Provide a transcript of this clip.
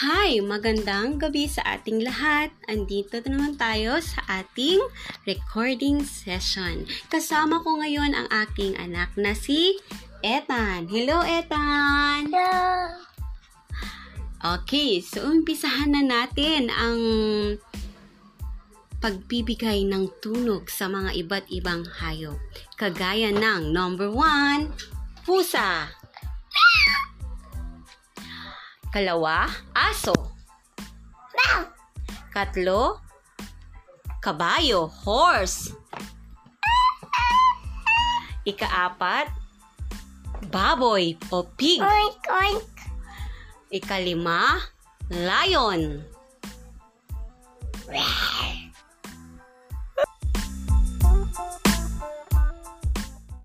Hi! Magandang gabi sa ating lahat. Andito na naman tayo sa ating recording session. Kasama ko ngayon ang aking anak na si Ethan. Hello, Ethan! Hello. Okay, so umpisahan na natin ang pagbibigay ng tunog sa mga iba't ibang hayop. Kagaya ng number one, pusa. Kalawa, aso. Katlo, kabayo, horse. Ikaapat, baboy o pig. Oink, oink. Ikalima, lion.